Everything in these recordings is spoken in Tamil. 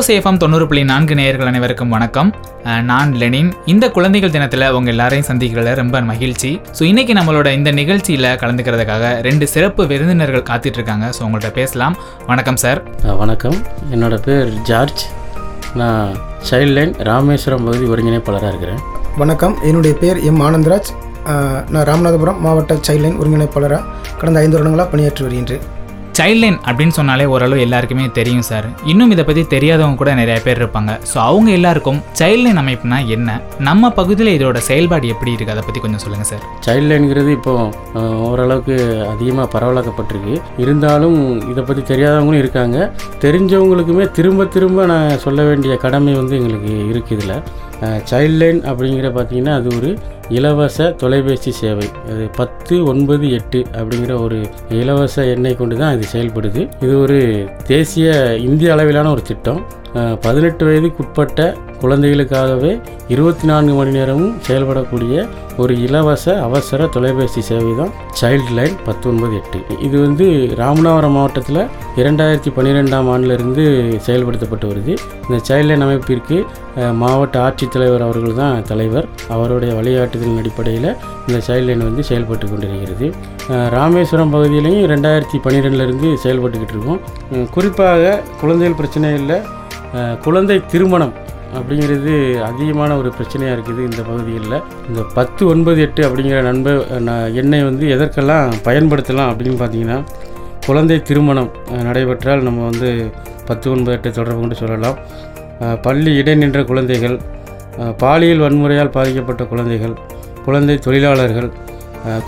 கடலூர் சேஃபம் தொண்ணூறு புள்ளி நான்கு நேயர்கள் அனைவருக்கும் வணக்கம். நான் லெனின். இந்த குழந்தைகள் தினத்தில் உங்க எல்லாரையும் சந்திக்கிறதுல ரொம்ப மகிழ்ச்சி. ஸோ இன்னைக்கு நம்மளோட இந்த நிகழ்ச்சியில் கலந்துக்கிறதுக்காக ரெண்டு சிறப்பு விருந்தினர்கள் காத்துட்டு இருக்காங்க ஸோ உங்கள்கிட்ட பேசலாம். வணக்கம் சார் வணக்கம். என்னோட பேர் ஜார்ஜ். நான் சைல்ட் லைன் ராமேஸ்வரம் பகுதி ஒருங்கிணைப்பாளராக இருக்கிறேன். வணக்கம். என்னுடைய பேர் எம் ஆனந்தராஜ். நான் ராமநாதபுரம் மாவட்ட சைல்ட்லைன் ஒருங்கிணைப்பாளராக கடந்த ஐந்து வருடங்களாக பணியாற்றி வருகின்றேன். சைல்ட் லைன் அப்படின்னு சொன்னாலே ஓரளவு எல்லாருக்குமே தெரியும் சார். இன்னும் இதை பற்றி தெரியாதவங்க கூட நிறைய பேர் இருப்பாங்க. ஸோ அவங்க எல்லாருக்கும் சைல்ட் லைன் அமைப்புனா என்ன? நம்ம பகுதியில் இதோட செயல்பாடு எப்படி இருக்குது அதை பற்றி கொஞ்சம் சொல்லுங்கள் சார். சைல்ட் லைனுங்கிறது இப்போ ஓரளவுக்கு அதிகமாக பரவலாக்கப்பட்டிருக்கு. இருந்தாலும் இதை பற்றி தெரியாதவங்களும் இருக்காங்க. தெரிஞ்சவங்களுக்குமே திரும்ப திரும்ப நான் சொல்ல வேண்டிய கடமை வந்து எங்களுக்கு இருக்குது இதில் சைல்ட் லைன் அப்படிங்கிற பார்த்தீங்கன்னா அது ஒரு இலவச தொலைபேசி சேவை. அது பத்து ஒன்பது எட்டு அப்படிங்கிற ஒரு இலவச எண்ணை கொண்டு தான் இது செயல்படுது. இது ஒரு தேசிய இந்திய அளவிலான ஒரு திட்டம். பதினெட்டு வயதுக்குட்பட்ட குழந்தைகளுக்காகவே இருபத்தி நான்கு மணி நேரமும் செயல்படக்கூடிய ஒரு இலவச அவசர தொலைபேசி சேவை தான் சைல்டு லைன் பத்தொன்பது எட்டு. இது வந்து ராமநாதபுரம் மாவட்டத்தில் இரண்டாயிரத்தி பன்னிரெண்டாம் ஆண்டிலிருந்து செயல்படுத்தப்பட்டு வருது. இந்த சைல்டு லைன் அமைப்பிற்கு மாவட்ட ஆட்சித்தலைவர் அவர்கள் தான் தலைவர். அவருடைய வழிகாட்டுதலின் அடிப்படையில் இந்த சைல்டு லைன் வந்து செயல்பட்டு கொண்டிருக்கிறது. ராமேஸ்வரம் பகுதியிலையும் ரெண்டாயிரத்தி பன்னிரெண்டுலேருந்து செயல்பட்டுக்கிட்டு இருக்கோம். குறிப்பாக குழந்தைகள் பிரச்சனைகளில் குழந்தை திருமணம் அப்படிங்கிறது அதிகமான ஒரு பிரச்சனையாக இருக்குது இந்த பகுதிகளில். இந்த பத்து ஒன்பது எட்டு அப்படிங்கிற நண்ப எண்ணெய் வந்து எதற்கெல்லாம் பயன்படுத்தலாம் அப்படின்னு பார்த்தீங்கன்னா குழந்தை திருமணம் நடைபெற்றால் நம்ம வந்து பத்து ஒன்பது எட்டு தொடர்பு கொண்டு சொல்லலாம். பள்ளி பள்ளி இடைநின்ற குழந்தைகள் பாலியல் வன்முறையால் பாதிக்கப்பட்ட குழந்தைகள் குழந்தை தொழிலாளர்கள்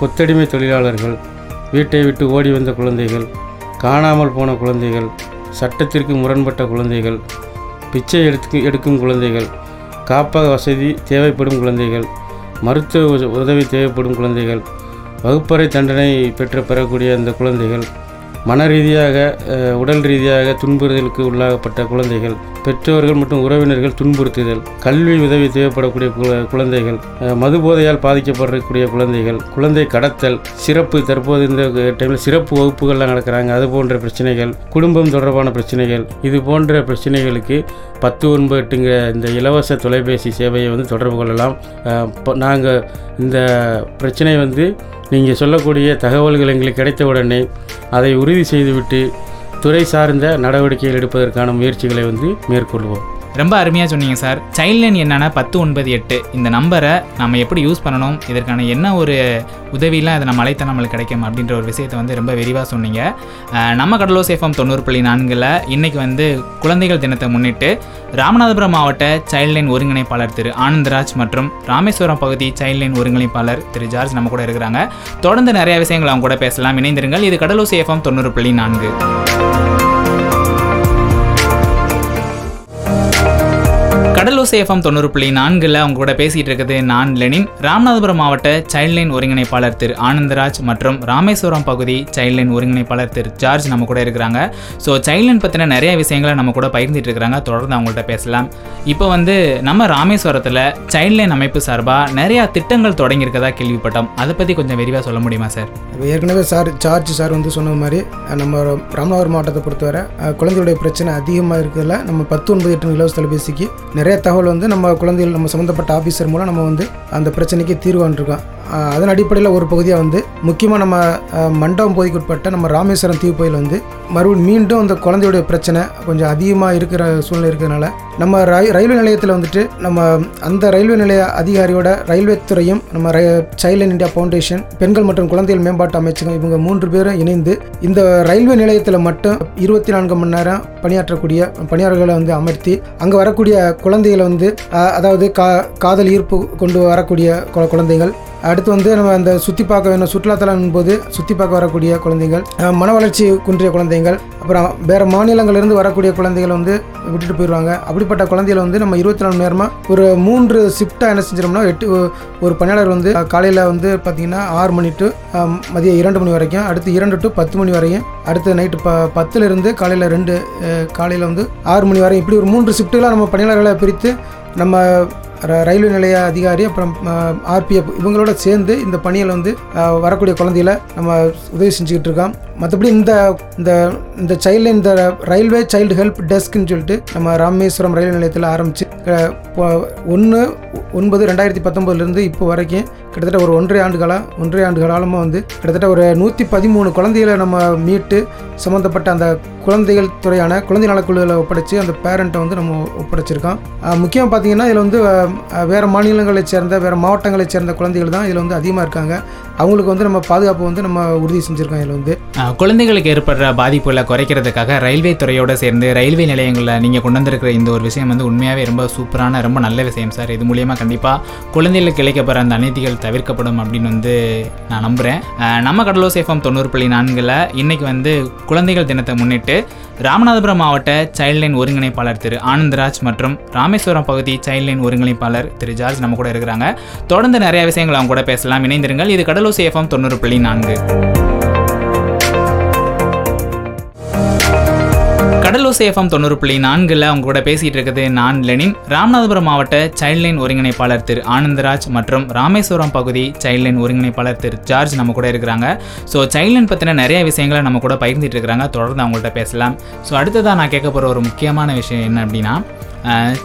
கொத்தடிமை தொழிலாளர்கள் வீட்டை விட்டு ஓடி வந்த குழந்தைகள் காணாமல் போன குழந்தைகள் சட்டத்திற்கு முரண்பட்ட குழந்தைகள் பிச்சை எடுத்து எடுக்கும் குழந்தைகள். காப்பக வசதி தேவைப்படும் குழந்தைகள். மருத்துவ உத- உதவி தேவைப்படும் குழந்தைகள். வகுப்பறை தண்டனை பெற்று பெறக்கூடிய அந்த குழந்தைகள். மன ரீதியாக உடல் ரீதியாக துன்புறுதலுக்கு உள்ளாகப்பட்ட குழந்தைகள். பெற்றோர்கள் மற்றும் உறவினர்கள் துன்புறுத்துதல் கல்வி உதவி தேவைப்படக்கூடிய குழந்தைகள் மது போதையால் பாதிக்கப்படக்கூடிய குழந்தைகள் குழந்தை கடத்தல் சிறப்பு தற்போது இந்த டைமில் சிறப்பு வகுப்புகள்லாம் நடக்கிறாங்க. அது போன்ற பிரச்சனைகள் குடும்பம் தொடர்பான பிரச்சனைகள் இது போன்ற பிரச்சனைகளுக்கு பத்து ஒன்பது எட்டுங்கிற இந்த இலவச தொலைபேசி சேவையை வந்து தொடர்பு கொள்ளலாம். நாங்கள் இந்த பிரச்சனை வந்து நீங்கள் சொல்லக்கூடிய தகவல்கள் எங்களுக்கு கிடைத்த உடனே அதை உறுதி செய்துவிட்டு துறை சார்ந்த நடவடிக்கைகள் எடுப்பதற்கான முயற்சிகளை வந்து மேற்கொள்வோம். ரொம்ப அருமையாக சொன்னீங்க சார். சைல்ட்லைன் என்னன்னா பத்து ஒன்பது எட்டு. இந்த நம்பரை நம்ம எப்படி யூஸ் பண்ணணும்? இதற்கான என்ன ஒரு உதவியெலாம் இதை நம்ம அழைத்த நம்மளுக்கு கிடைக்கும்? அப்படின்ற ஒரு விஷயத்தை வந்து ரொம்ப விரிவாக சொன்னீங்க. நம்ம கடலூர் சேஃபம் தொண்ணூறு புள்ளி நான்கில் இன்றைக்கி வந்து குழந்தைகள் தினத்தை முன்னிட்டு ராமநாதபுரம் மாவட்ட சைல்ட்லைன் ஒருங்கிணைப்பாளர் திரு ஆனந்தராஜ் மற்றும் ராமேஸ்வரம் பகுதி சைல்ட்லைன் ஒருங்கிணைப்பாளர் திரு ஜார்ஜ் நம்ம கூட இருக்கிறாங்க. தொடர்ந்து நிறைய விஷயங்கள் அவங்க கூட பேசலாம். இணைந்திருங்கள். இது கடலூர் சேஃபம் தொண்ணூறு புள்ளி நான்கு. எஃப்எம் தொண்ணூறு புள்ளி நான்கில் அவங்க கூட பேசிகிட்டு இருக்குது நான் லெனின். ராமநாதபுரம் மாவட்ட சைல்ட்லைன் ஒருங்கிணைப்பாளர் திரு ஆனந்தராஜ் மற்றும் ராமேஸ்வரம் பகுதி சைல்ட்லைன் ஒருங்கிணைப்பாளர் திரு ஜார்ஜ் நம்ம கூட இருக்கிறாங்க. ஸோ சைல்ட்லைன் பற்றின நிறைய விஷயங்களை நம்ம கூட பகிர்ந்துட்டு இருக்கிறாங்க. தொடர்ந்து அவங்கள்ட்ட பேசலாம். இப்போ வந்து நம்ம ராமேஸ்வரத்தில் சைல்ட்லைன் அமைப்பு சார்பாக நிறையா திட்டங்கள் தொடங்கியிருக்கதா கேள்விப்பட்டோம். அதை பற்றி கொஞ்சம் விரிவாக சொல்ல முடியுமா சார்? ஏற்கனவே சார் ஜார்ஜ் சார் வந்து சொன்ன மாதிரி நம்ம ராமநாதபுரம் மாவட்டத்தை பொறுத்தவரை குழந்தைகளுடைய பிரச்சனை அதிகமாக இருக்கிறதுல நம்ம பத்து ஒன்பது எட்டு இலவச தொலைபேசிக்கு நிறைய தகவல் வந்து நம்ம குழந்தைகள் நம்ம சம்மந்தப்பட்ட ஆஃபீஸர் மூலம் நம்ம வந்து அந்த பிரச்சனைக்கு தீர்வு அதன் அடிப்படையில் ஒரு பகுதியாக வந்து முக்கியமாக நம்ம மண்டபம் பகுதிக்கு உட்பட்ட நம்ம ராமேஸ்வரம் தீவு பகுதியில் வந்து மறுபடியும் மீண்டும் அந்த குழந்தையுடைய பிரச்சனை கொஞ்சம் அதிகமாக இருக்கிற சூழ்நிலை இருக்கிறதுனால நம்ம ரயில் ரயில்வே நிலையத்தில் வந்துட்டு நம்ம அந்த ரயில்வே நிலைய அதிகாரியோட ரயில்வே துறையும் நம்ம சைல்ட் இந்தியா ஃபவுண்டேஷன் பெண்கள் மற்றும் குழந்தைகள் மேம்பாட்டு அமைச்சகம் இவங்க மூன்று பேரும் இணைந்து இந்த ரயில்வே நிலையத்தில் மட்டும் இருபத்தி நான்கு மணி நேரம் பணியாற்றக்கூடிய பணியாளர்களை வந்து அமர்த்தி அங்கே வரக்கூடிய குழந்தைகளை வந்து அதாவது கா காதல் ஈர்ப்பு கொண்டு வரக்கூடிய குழந்தைகள் அடுத்து வந்து நம்ம அந்த சுற்றி பார்க்க வேணும் சுற்றுலாத்தலம் போது சுற்றி பார்க்க வரக்கூடிய குழந்தைகள் மன வளர்ச்சி குன்றிய குழந்தைகள் அப்புறம் வேறு மாநிலங்களிலிருந்து வரக்கூடிய குழந்தைகள் வந்து விட்டுட்டு போயிடுவாங்க. அப்படிப்பட்ட குழந்தைகளை வந்து நம்ம இருபத்தி நாலு நேரமாக ஒரு மூன்று ஷிஃப்டாக என்ன செஞ்சிடோம்னா எட்டு ஒரு பணியாளர் வந்து காலையில் வந்து பார்த்திங்கன்னா ஆறு மணி டு மதியம் இரண்டு மணி வரைக்கும் அடுத்து இரண்டு டு பத்து மணி வரையும் அடுத்து நைட்டு ப பத்துலேருந்து காலையில் ரெண்டு காலையில் வந்து ஆறு மணி வரையும் இப்படி ஒரு மூன்று ஷிஃப்ட்டுகளாக நம்ம பணியாளர்களை பிரித்து நம்ம ரயில்வே நிலைய அதிகாரி அப்புறம் ஆர்பிஎஃப் இவங்களோட சேர்ந்து இந்த பணியில் வந்து வரக்கூடிய குழந்தைகளை நம்ம உதவி செஞ்சுக்கிட்டு இருக்கோம். மற்றபடி இந்த இந்த இந்த சைல்டு இந்த ரயில்வே சைல்டு ஹெல்ப் டெஸ்க்னு சொல்லிட்டு நம்ம ராமேஸ்வரம் ரயில் நிலையத்தில் ஆரம்பித்து ஒன்று ஒன்பது ரெண்டாயிரத்தி பத்தொம்போதுலேருந்து இப்போ வரைக்கும் கிட்டத்தட்ட ஒரு ஒன்றரை ஆண்டுகளாக ஒன்றரை ஆண்டு காலமாக வந்து கிட்டத்தட்ட ஒரு நூற்றி பதிமூணு குழந்தைகளை நம்ம மீட்டு சம்மந்தப்பட்ட அந்த குழந்தைகள் துறையான குழந்தை நலக்குழுவில் ஒப்படைச்சு அந்த பேரண்ட்டை வந்து நம்ம ஒப்படைச்சிருக்கோம். முக்கியம் பார்த்தீங்கன்னா இதில் வந்து வேறு மாநிலங்களைச் சேர்ந்த வேறு மாவட்டங்களைச் சேர்ந்த குழந்தைகள் தான் இதில் வந்து அதிகமாக இருக்காங்க. அவங்களுக்கு வந்து நம்ம பாதுகாப்பு வந்து நம்ம உறுதி செஞ்சுருக்கோம் இதில் வந்து. குழந்தைகளுக்கு ஏற்படுற பாதிப்புகளை குறைக்கிறதுக்காக ரயில்வே துறையோட சேர்ந்து ரயில்வே நிலையங்களில் நீங்கள் கொண்டு வந்திருக்கிற இந்த ஒரு விஷயம் வந்து உண்மையாகவே ரொம்ப சூப்பரான ரொம்ப நல்ல விஷயம் சார். இது மூலியமாக கண்டிப்பாக குழந்தைகளுக்கு இழைக்கப்படுற அந்த அநீதிகள் தவிர்க்கப்படும் அப்படின்னு வந்து நான் நம்புகிறேன் நம்ம கடலூர் சேஃபம் தொண்ணூறு புள்ளி நான்கில் இன்றைக்கி வந்து குழந்தைகள் தினத்தை முன்னிட்டு ராமநாதபுரம் மாவட்ட சைல்ட்லைன் ஒருங்கிணைப்பாளர் திரு ஆனந்தராஜ் மற்றும் ராமேஸ்வரம் பகுதி சைல்ட்லைன் ஒருங்கிணைப்பாளர் திரு ஜார்ஜ் நம்ம கூட இருக்கிறாங்க. தொடர்ந்து நிறைய விஷயங்கள் அவங்க கூட பேசலாம். இணைந்திருங்கள். இது கடலூர் சேஃபம் தொண்ணூறு புள்ளி நான்கு. கடலூர் சேஃபம் தொண்ணூறு புள்ளி நான்கில் அவங்க கூட பேசிகிட்டு இருக்குது நான் லெனின். ராமநாதபுரம் மாவட்ட சைல்ட்லைன் ஒருங்கிணைப்பாளர் திரு ஆனந்தராஜ் மற்றும் ராமேஸ்வரம் பகுதி சைல்ட்லைன் ஒருங்கிணைப்பாளர் திரு ஜார்ஜ் நம்ம கூட இருக்கிறாங்க. ஸோ சைல்ட்லைன் பற்றின நிறைய விஷயங்களை நம்ம கூட பகிர்ந்துட்டு இருக்கிறாங்க தொடர்ந்து அவங்கள்ட்ட பேசலாம். ஸோ அடுத்ததாக நான் கேட்க போகிற ஒரு முக்கியமான விஷயம் என்ன அப்படின்னா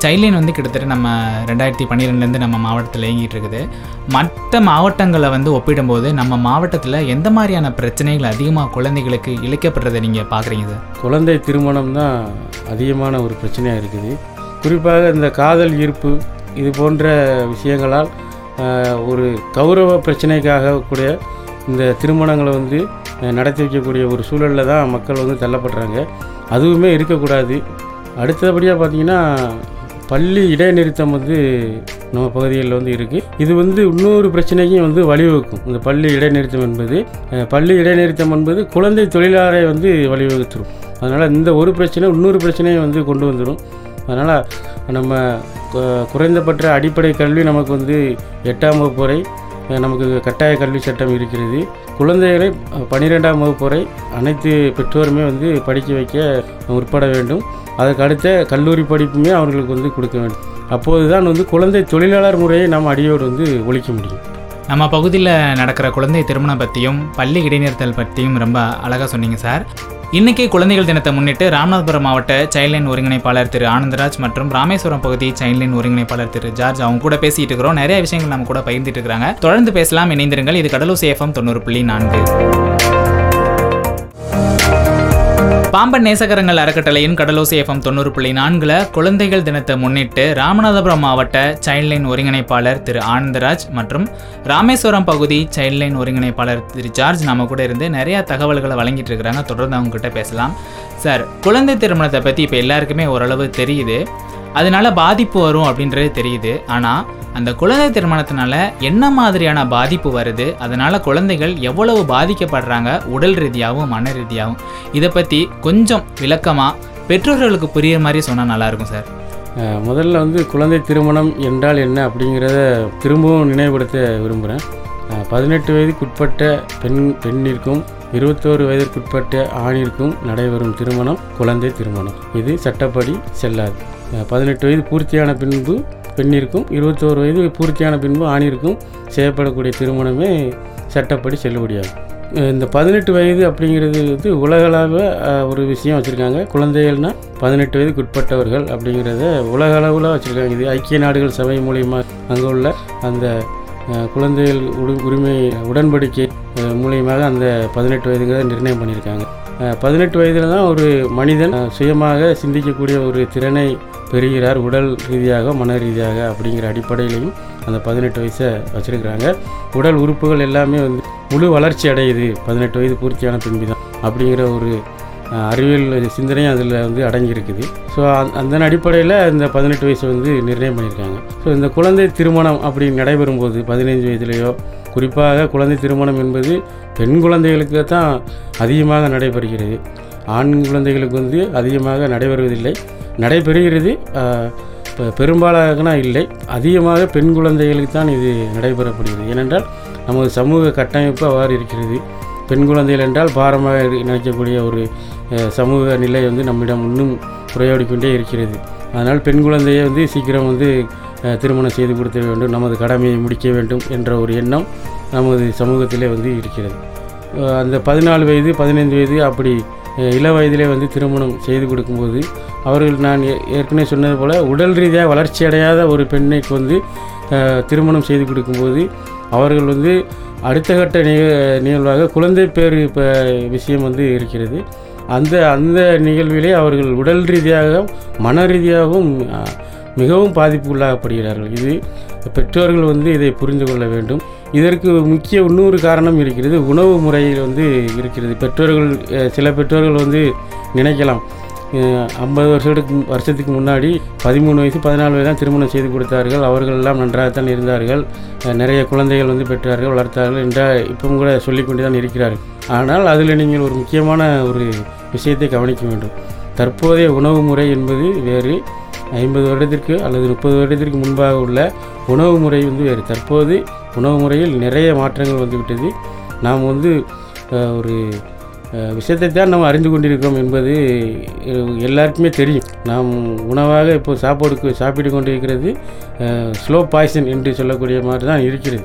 சைல்ட்லைன் வந்து கிட்டத்தட்ட நம்ம ரெண்டாயிரத்தி பன்னிரெண்டுலேருந்து நம்ம மாவட்டத்தில் இயங்கிட்டு இருக்குது. மற்ற மாவட்டங்களை வந்து ஒப்பிடும்போது நம்ம மாவட்டத்தில் எந்த மாதிரியான பிரச்சனைகள் அதிகமாக குழந்தைகளுக்கு இழைக்கப்படுறதை நீங்கள் பார்க்குறீங்க சார்? குழந்தை திருமணம் தான் அதிகமான ஒரு பிரச்சனையாக இருக்குது. குறிப்பாக இந்த காதல் ஈர்ப்பு இது போன்ற விஷயங்களால் ஒரு கௌரவ பிரச்சனைக்காக கூடிய இந்த திருமணங்களை வந்து நடத்தி வைக்கக்கூடிய ஒரு சூழலில் தான் மக்கள் வந்து தள்ளப்படுறாங்க. அதுவுமே இருக்கக்கூடாது. அடுத்தபடியாக பார்த்தீங்கன்னா பள்ளி இடைநிறுத்தம் வந்து நம்ம பகுதிகளில் வந்து இருக்குது இது வந்து இன்னொரு பிரச்சனைக்கும் வந்து வழிவகுக்கும். இந்த பள்ளி இடைநிறுத்தம் என்பது பள்ளி இடைநிறுத்தம் என்பது குழந்தை தொழிலாளரை வந்து வழிவகுத்துரும். அதனால் இந்த ஒரு பிரச்சனை இன்னொரு பிரச்சனையும் வந்து கொண்டு வந்துடும் அதனால் நம்ம குறைந்தபட்ச அடிப்படை கல்வி நமக்கு வந்து எட்டாம் வகுப்பு வரை நமக்கு கட்டாய கல்வி சட்டம் இருக்கிறது. குழந்தைகளை பன்னிரெண்டாம் வகுப்பு வரை அனைத்து பெற்றோருமே வந்து படிக்க வைக்க முற்பட வேண்டும். அதற்கு அடுத்த கல்லூரி படிப்புமே அவர்களுக்கு வந்து கொடுக்க வேண்டும். அப்போது தான் வந்து குழந்தை தொழிலாளர் முறையை நாம் அடியோடு வந்து ஒழிக்க முடியும். நம்ம பகுதியில் நடக்கிற குழந்தை திருமணம் பற்றியும் பள்ளி இடைநிறுத்தல் பற்றியும் ரொம்ப அழகாக சொன்னீங்க சார். இன்னைக்கு குழந்தைகள் தினத்தை முன்னிட்டு ராமநாதபுரம் மாவட்ட சைல்ட்லைன் ஒருங்கிணைப்பாளர் திரு ஆனந்தராஜ் மற்றும் ராமேஸ்வரம் பகுதி சைல்ட்லைன் ஒருங்கிணைப்பாளர் திரு ஜார்ஜ் அவங்க கூட பேசிட்டு இருக்கிறோம். நிறைய விஷயங்கள் நம்ம கூட பகிர்ந்துட்டு இருக்கிறாங்க. தொடர்ந்து பேசலாம். இணைந்திருங்கள். இது கடலூர் சேஃபம் தொண்ணூறு புள்ளி நான்கு. பாம்பன் நேசகரங்கள் அறக்கட்டளையின் கடலோசி எஃப்எம் தொண்ணூறு புள்ளி நான்குல குழந்தைகள் தினத்தை முன்னிட்டு ராமநாதபுரம் மாவட்ட சைல்ட்லைன் ஒருங்கிணைப்பாளர் திரு ஆனந்தராஜ் மற்றும் ராமேஸ்வரம் பகுதி சைல்ட்லைன் ஒருங்கிணைப்பாளர் திரு ஜார்ஜ் நம்ம கூட இருந்து நிறைய தகவல்களை வழங்கிட்டு இருக்கிறாங்க. தொடர்ந்து அவங்க கிட்ட பேசலாம். சார் குழந்தை திருமணத்தை பற்றி இப்போ எல்லாருக்குமே ஓரளவு தெரியுது. அதனால பாதிப்பு வரும் அப்படின்றது தெரியுது. ஆனால் அந்த குழந்தை திருமணத்தினால என்ன மாதிரியான பாதிப்பு வருது? அதனால குழந்தைகள் எவ்வளவு பாதிக்கப்படுறாங்க? உடல் ரீதியாகவும் மன ரீதியாகவும். இதை பற்றி கொஞ்சம் விளக்கமாக பெற்றோர்களுக்கு புரியுற மாதிரி சொன்னால் நல்லாயிருக்கும் சார். முதல்ல வந்து குழந்தை திருமணம் என்றால் என்ன அப்படிங்கிறத திரும்பவும் நினைவுபடுத்த விரும்புகிறேன் பதினெட்டு வயதுக்குட்பட்ட பெண் பெண்ணிற்கும் இருபத்தோரு வயதிற்குட்பட்ட ஆணிற்கும் நடைபெறும் திருமணம் குழந்தை திருமணம். இது சட்டப்படி செல்லாது. பதினெட்டு வயது பூர்த்தியான பின்பு பெண்ணிற்கும் இருபத்தோரு வயது பூர்த்தியான பின்பு ஆணிற்கும் செய்யப்படக்கூடிய திருமணமே சட்டப்படி செல்லுபடியாகும். இந்த பதினெட்டு வயது அப்படிங்கிறது வந்து உலகளவில் ஒரு விஷயம் வச்சுருக்காங்க. குழந்தைகள்னா பதினெட்டு வயதுக்கு உட்பட்டவர்கள் அப்படிங்கிறத உலகளவில் வச்சுருக்காங்க. இது ஐக்கிய நாடுகள் சபை மூலிமா அங்கே உள்ள அந்த குழந்தைகள் உரிமை உடன்படிக்கை அஹ், மூலியமாக அந்த பதினெட்டு வயதுங்கிறத நிர்ணயம் பண்ணியிருக்காங்க. பதினெட்டு வயதில் தான் ஒரு மனிதன் சுயமாக சிந்திக்கக்கூடிய ஒரு திறனை பெறுகிறார். உடல் ரீதியாக மன ரீதியாக அப்படிங்கிற அடிப்படையிலையும் அந்த பதினெட்டு வயசை வச்சுருக்கிறாங்க. உடல் உறுப்புகள் எல்லாமே வந்து முழு வளர்ச்சி அடையுது. பதினெட்டு வயது பூர்த்தியான பின்பு தான் அப்படிங்கிற ஒரு அறிவியல் சிந்தனையும் அதில் வந்து அடங்கியிருக்குது. ஸோ அந்த அடிப்படையில் இந்த பதினெட்டு வயசு வந்து நிர்ணயம் பண்ணியிருக்காங்க. ஸோ இந்த குழந்தை திருமணம் அப்படி நடைபெறும்போது பதினைஞ்சு வயதுலேயோ குறிப்பாக குழந்தை திருமணம் என்பது பெண் குழந்தைகளுக்கு தான் அதிகமாக நடைபெறுகிறது. ஆண் குழந்தைகளுக்கு வந்து அதிகமாக நடைபெறுவதில்லை. நடைபெறுகிறது பெரும்பாலாகனா இல்லை. அதிகமாக பெண் குழந்தைகளுக்கு தான் இது நடைபெறப்படுகிறது. ஏனென்றால் நமது சமூக கட்டமைப்பு அவ்வாறு இருக்கிறது. பெண் குழந்தைகள் என்றால் பாரமாக நினைக்கக்கூடிய ஒரு சமூக நிலை வந்து நம்மிடம் இன்னும் குறையோடிக்கொண்டே இருக்கிறது. அதனால் பெண் குழந்தையை வந்து சீக்கிரம் வந்து திருமணம் செய்து கொடுத்த வேண்டும் நமது கடமையை முடிக்க வேண்டும் என்ற ஒரு எண்ணம் நமது சமூகத்திலே வந்து இருக்கிறது. அந்த பதினாலு வயது பதினைந்து வயது அப்படி இள வயதிலே வந்து திருமணம் செய்து கொடுக்கும்போது அவர்கள் நான் ஏற்கனவே சொன்னது போல் உடல் ரீதியாக வளர்ச்சி அடையாத ஒரு பெண்ணைக்கு வந்து திருமணம் செய்து கொடுக்கும்போது அவர்கள் வந்து அடுத்த கட்ட நிக நிகழ்வாக குழந்தை பேர் இப்போ விஷயம் வந்து இருக்கிறது. அந்த அந்த நிகழ்விலே அவர்கள் உடல் ரீதியாகவும் மன ரீதியாகவும் மிகவும் பாதிப்புக்குள்ளாகப்படுகிறார்கள். இது பெற்றோர்கள் வந்து இதை புரிந்து கொள்ள வேண்டும். இதற்கு முக்கிய இன்னொரு காரணம் இருக்கிறது. உணவு முறையில் வந்து இருக்கிறது. பெற்றோர்கள் சில பெற்றோர்கள் வந்து நினைக்கலாம். ஐம்பது வருஷத்துக்கு வருஷத்துக்கு முன்னாடி பதிமூணு வயசு பதினாலு வயது தான் திருமணம் செய்து கொடுத்தார்கள். அவர்கள் எல்லாம் நன்றாகத்தான் இருந்தார்கள். நிறைய குழந்தைகள் வந்து பெற்றார்கள் வளர்த்தார்கள் என்ற இப்பவும் கூட சொல்லிக்கொண்டு தான் இருக்கிறார்கள். ஆனால் அதில் நீங்கள் ஒரு முக்கியமான ஒரு விஷயத்தை கவனிக்க வேண்டும். தற்போதைய உணவு முறை என்பது வேறு. ஐம்பது வருடத்திற்கு அல்லது முப்பது வருடத்திற்கு முன்பாக உள்ள உணவு முறை வந்து வேறு. தற்போது உணவு முறையில் நிறைய மாற்றங்கள் வந்துவிட்டது. நாம் வந்து ஒரு விஷயத்தை தான் நாம் அறிந்து கொண்டிருக்கிறோம் என்பது எல்லாருக்குமே தெரியும். நாம் உணவாக இப்போ சாப்பாடுக்கு சாப்பிட்டு கொண்டிருக்கிறது ஸ்லோ பாய்சன் என்று சொல்லக்கூடிய மாதிரி தான் இருக்கிறது.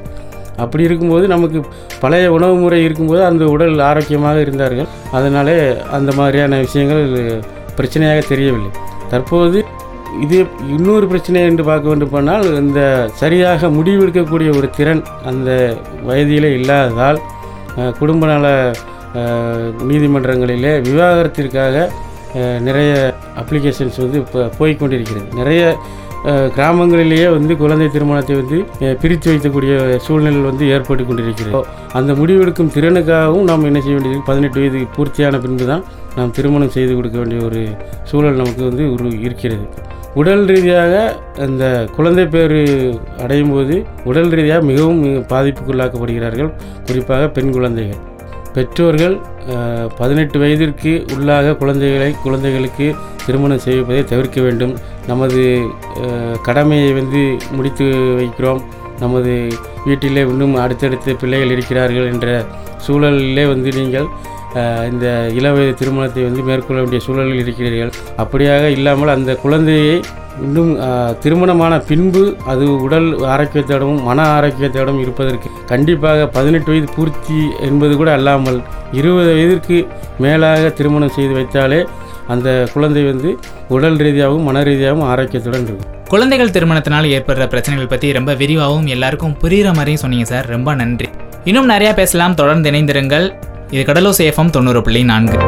அப்படி இருக்கும்போது நமக்கு பழைய உணவு முறை இருக்கும்போது அந்த உடல் ஆரோக்கியமாக இருந்தார்கள். அதனாலே அந்த மாதிரியான விஷயங்கள் பிரச்சனையாக தெரியவில்லை. தற்போது இது இன்னொரு பிரச்சனை என்று பார்க்க வேண்டும் போனால் இந்த சரியாக முடிவெடுக்கக்கூடிய ஒரு திறன் அந்த வயதிலே இல்லாததால் குடும்ப நல நீதிமன்றங்களிலே விவாகரத்திற்காக நிறைய அப்ளிகேஷன்ஸ் வந்து இப்போ போய்க்கொண்டிருக்கிறது. நிறைய கிராமங்களிலேயே வந்து குழந்தை திருமணத்தை வந்து பிரித்து வைக்கக்கூடிய சூழ்நிலை வந்து ஏற்பட்டு கொண்டிருக்கிறது. அந்த முடிவெடுக்கும் திறனுக்காகவும் நாம் என்ன செய்ய வேண்டியது? பதினெட்டு வயது பூர்த்தியான பின்பு தான் நாம் திருமணம் செய்து கொடுக்க வேண்டிய ஒரு சூழல் நமக்கு வந்து ஒரு இருக்கிறது. உடல் ரீதியாக அந்த குழந்தை பேர் அடையும் போது உடல் ரீதியாக மிகவும் பாதிப்புக்குள்ளாக்கப்படுகிறார்கள். குறிப்பாக பெண் குழந்தைகள். பெற்றோர்கள் பதினெட்டு வயதிற்கு உள்ளாக குழந்தைகளை குழந்தைகளுக்கு திருமணம் செய்வதை தவிர்க்க வேண்டும். நமது கடமையை வந்து முடித்து வைக்கிறோம். நமது வீட்டிலே இன்னும் அடுத்தடுத்த பிள்ளைகள் இருக்கிறார்கள் என்ற சூழலிலே வந்து நீங்கள் இந்த இளவயது திருமணத்தை வந்து மேற்கொள்ள வேண்டிய சூழலில் இருக்கிறீர்கள். அப்படியாக இல்லாமல் அந்த குழந்தையை இன்னும் திருமணமான பின்பு அது உடல் ஆரோக்கியத்தோடும் மன ஆரோக்கியத்தோடும் இருப்பதற்கு கண்டிப்பாக பதினெட்டு வயது பூர்த்தி என்பது கூட அல்லாமல் இருபது வயதிற்கு மேலாக திருமணம் செய்து வைத்தாலே அந்த குழந்தை வந்து உடல் ரீதியாகவும் மன ரீதியாகவும் ஆரோக்கியத்துடன் இருக்கும். குழந்தைகள் திருமணத்தினால் ஏற்படுற பிரச்சனைகள் பற்றி ரொம்ப விரிவாகவும் எல்லாருக்கும் புரிகிற மாதிரியும் சொன்னீங்க சார். ரொம்ப நன்றி. இன்னும் நிறையா பேசலாம். தொடர்ந்து இணைந்திருங்கள். இது கடலோ சேஃபம் தொண்ணூறு புள்ளி நான்கு.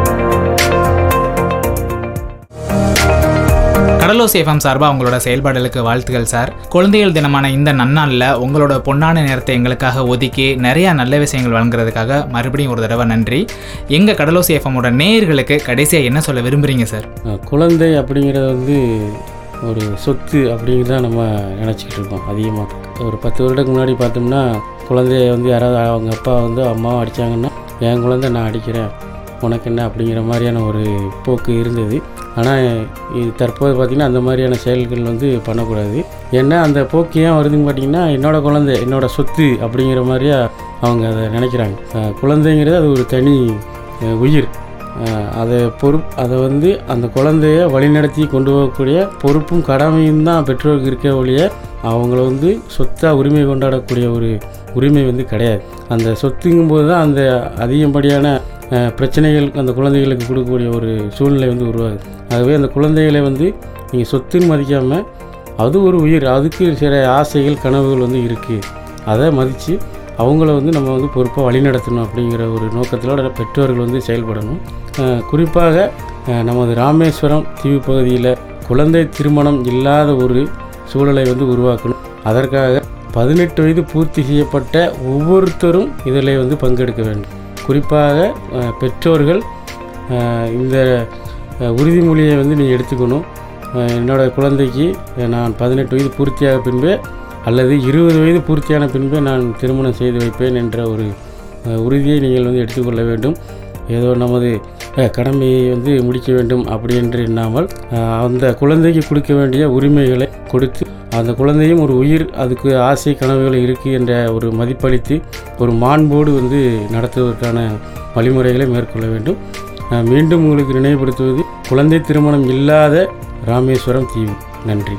கடலோ சேஃபம் சார்பாக உங்களோட செயல்பாடுகளுக்கு வாழ்த்துக்கள் சார். குழந்தைகள் தினமான இந்த நன்னாளில் உங்களோட பொன்னான நேரத்தை எங்களுக்காக ஒதுக்கி நிறையா நல்ல விஷயங்கள் வழங்குறதுக்காக மறுபடியும் ஒரு தடவை நன்றி. எங்கள் கடலோ சேஃபமோட நேயர்களுக்கு கடைசியாக என்ன சொல்ல விரும்புகிறீங்க சார்? குழந்தை அப்படிங்கிறது வந்து ஒரு சொத்து அப்படின்னு தான் நம்ம நினச்சிக்கிட்டு இருக்கோம் அதிகமாக ஒரு பத்து வருடத்துக்கு முன்னாடி பார்த்தோம்னா குழந்தைய வந்து யாராவது அவங்க அப்பா வந்து அம்மாவும் அடித்தாங்கன்னா என் குழந்தை நான் அடிக்கிறேன். உனக்கு என்ன அப்படிங்கிற மாதிரியான ஒரு போக்கு இருந்தது. ஆனால் இது தற்போது பார்த்திங்கன்னா அந்த மாதிரியான செயல்கள் வந்து பண்ணக்கூடாது. ஏன்னா அந்த போக்கு ஏன் வருதுன்னு பார்த்தீங்கன்னா என்னோடய குழந்தை என்னோடய சொத்து அப்படிங்கிற மாதிரியா அவங்க அதை நினைக்கிறாங்க. குழந்தைங்கிறது அது ஒரு தனி உயிர். அதை பொறுப் அதை வந்து அந்த குழந்தைய வழிநடத்தி கொண்டு போகக்கூடிய பொறுப்பும் கடமையும் தான் பெற்றோருக்கு இருக்க ஒழிய அவங்கள வந்து சொத்தாக உரிமை கொண்டாடக்கூடிய ஒரு உரிமை வந்து கிடையாது. அந்த சொத்துங்கும் போது தான் அந்த அதிகப்படியான பிரச்சனைகள் அந்த குழந்தைகளுக்கு கொடுக்கக்கூடிய ஒரு சூழ்நிலை வந்து உருவாகுது. ஆகவே அந்த குழந்தைகளை வந்து நீங்கள் சொத்துன்னு மதிக்காமல் அது ஒரு உயிர் அதுக்கு சில ஆசைகள் கனவுகள் வந்து இருக்குது அதை மதித்து அவங்கள வந்து நம்ம வந்து பொறுப்பாக வழிநடத்தணும் அப்படிங்கிற ஒரு நோக்கத்தோட பெற்றோர்கள் வந்து செயல்படணும். குறிப்பாக நமது ராமேஸ்வரம் தீவு பகுதியில் குழந்தை திருமணம் இல்லாத ஒரு சூழலை வந்து உருவாக்கணும். அதற்காக பதினெட்டு வயது பூர்த்தி செய்யப்பட்ட ஒவ்வொருத்தரும் இதில் வந்து பங்கெடுக்க வேண்டும். குறிப்பாக பெற்றோர்கள் இந்த உறுதிமொழியை வந்து நீங்கள் எடுத்துக்கணும். என்னோடய என்னோட குழந்தைக்கு நான் பதினெட்டு வயது பூர்த்தியாக பின்பே அல்லது இருபது வயது பூர்த்தியான பின்பே நான் திருமணம் செய்து வைப்பேன் என்ற ஒரு உறுதியை நீங்கள் வந்து எடுத்துக்கொள்ள வேண்டும். ஏதோ நமது கடமையை வந்து முடிக்க வேண்டும் அப்படி என்று எண்ணாமல் அந்த குழந்தைக்கு கொடுக்க வேண்டிய உரிமைகளை கொடுத்து அந்த குழந்தையும் ஒரு உயிர் அதுக்கு ஆசை கனவுகள் இருக்குது என்ற ஒரு மதிப்பளித்து ஒரு மாண்போடு வந்து நடத்துவதற்கான வழிமுறைகளை மேற்கொள்ள வேண்டும். நான் மீண்டும் உங்களுக்கு நினைவுபடுத்துவது குழந்தை திருமணம் இல்லாத ராமேஸ்வரம் தீவு. நன்றி.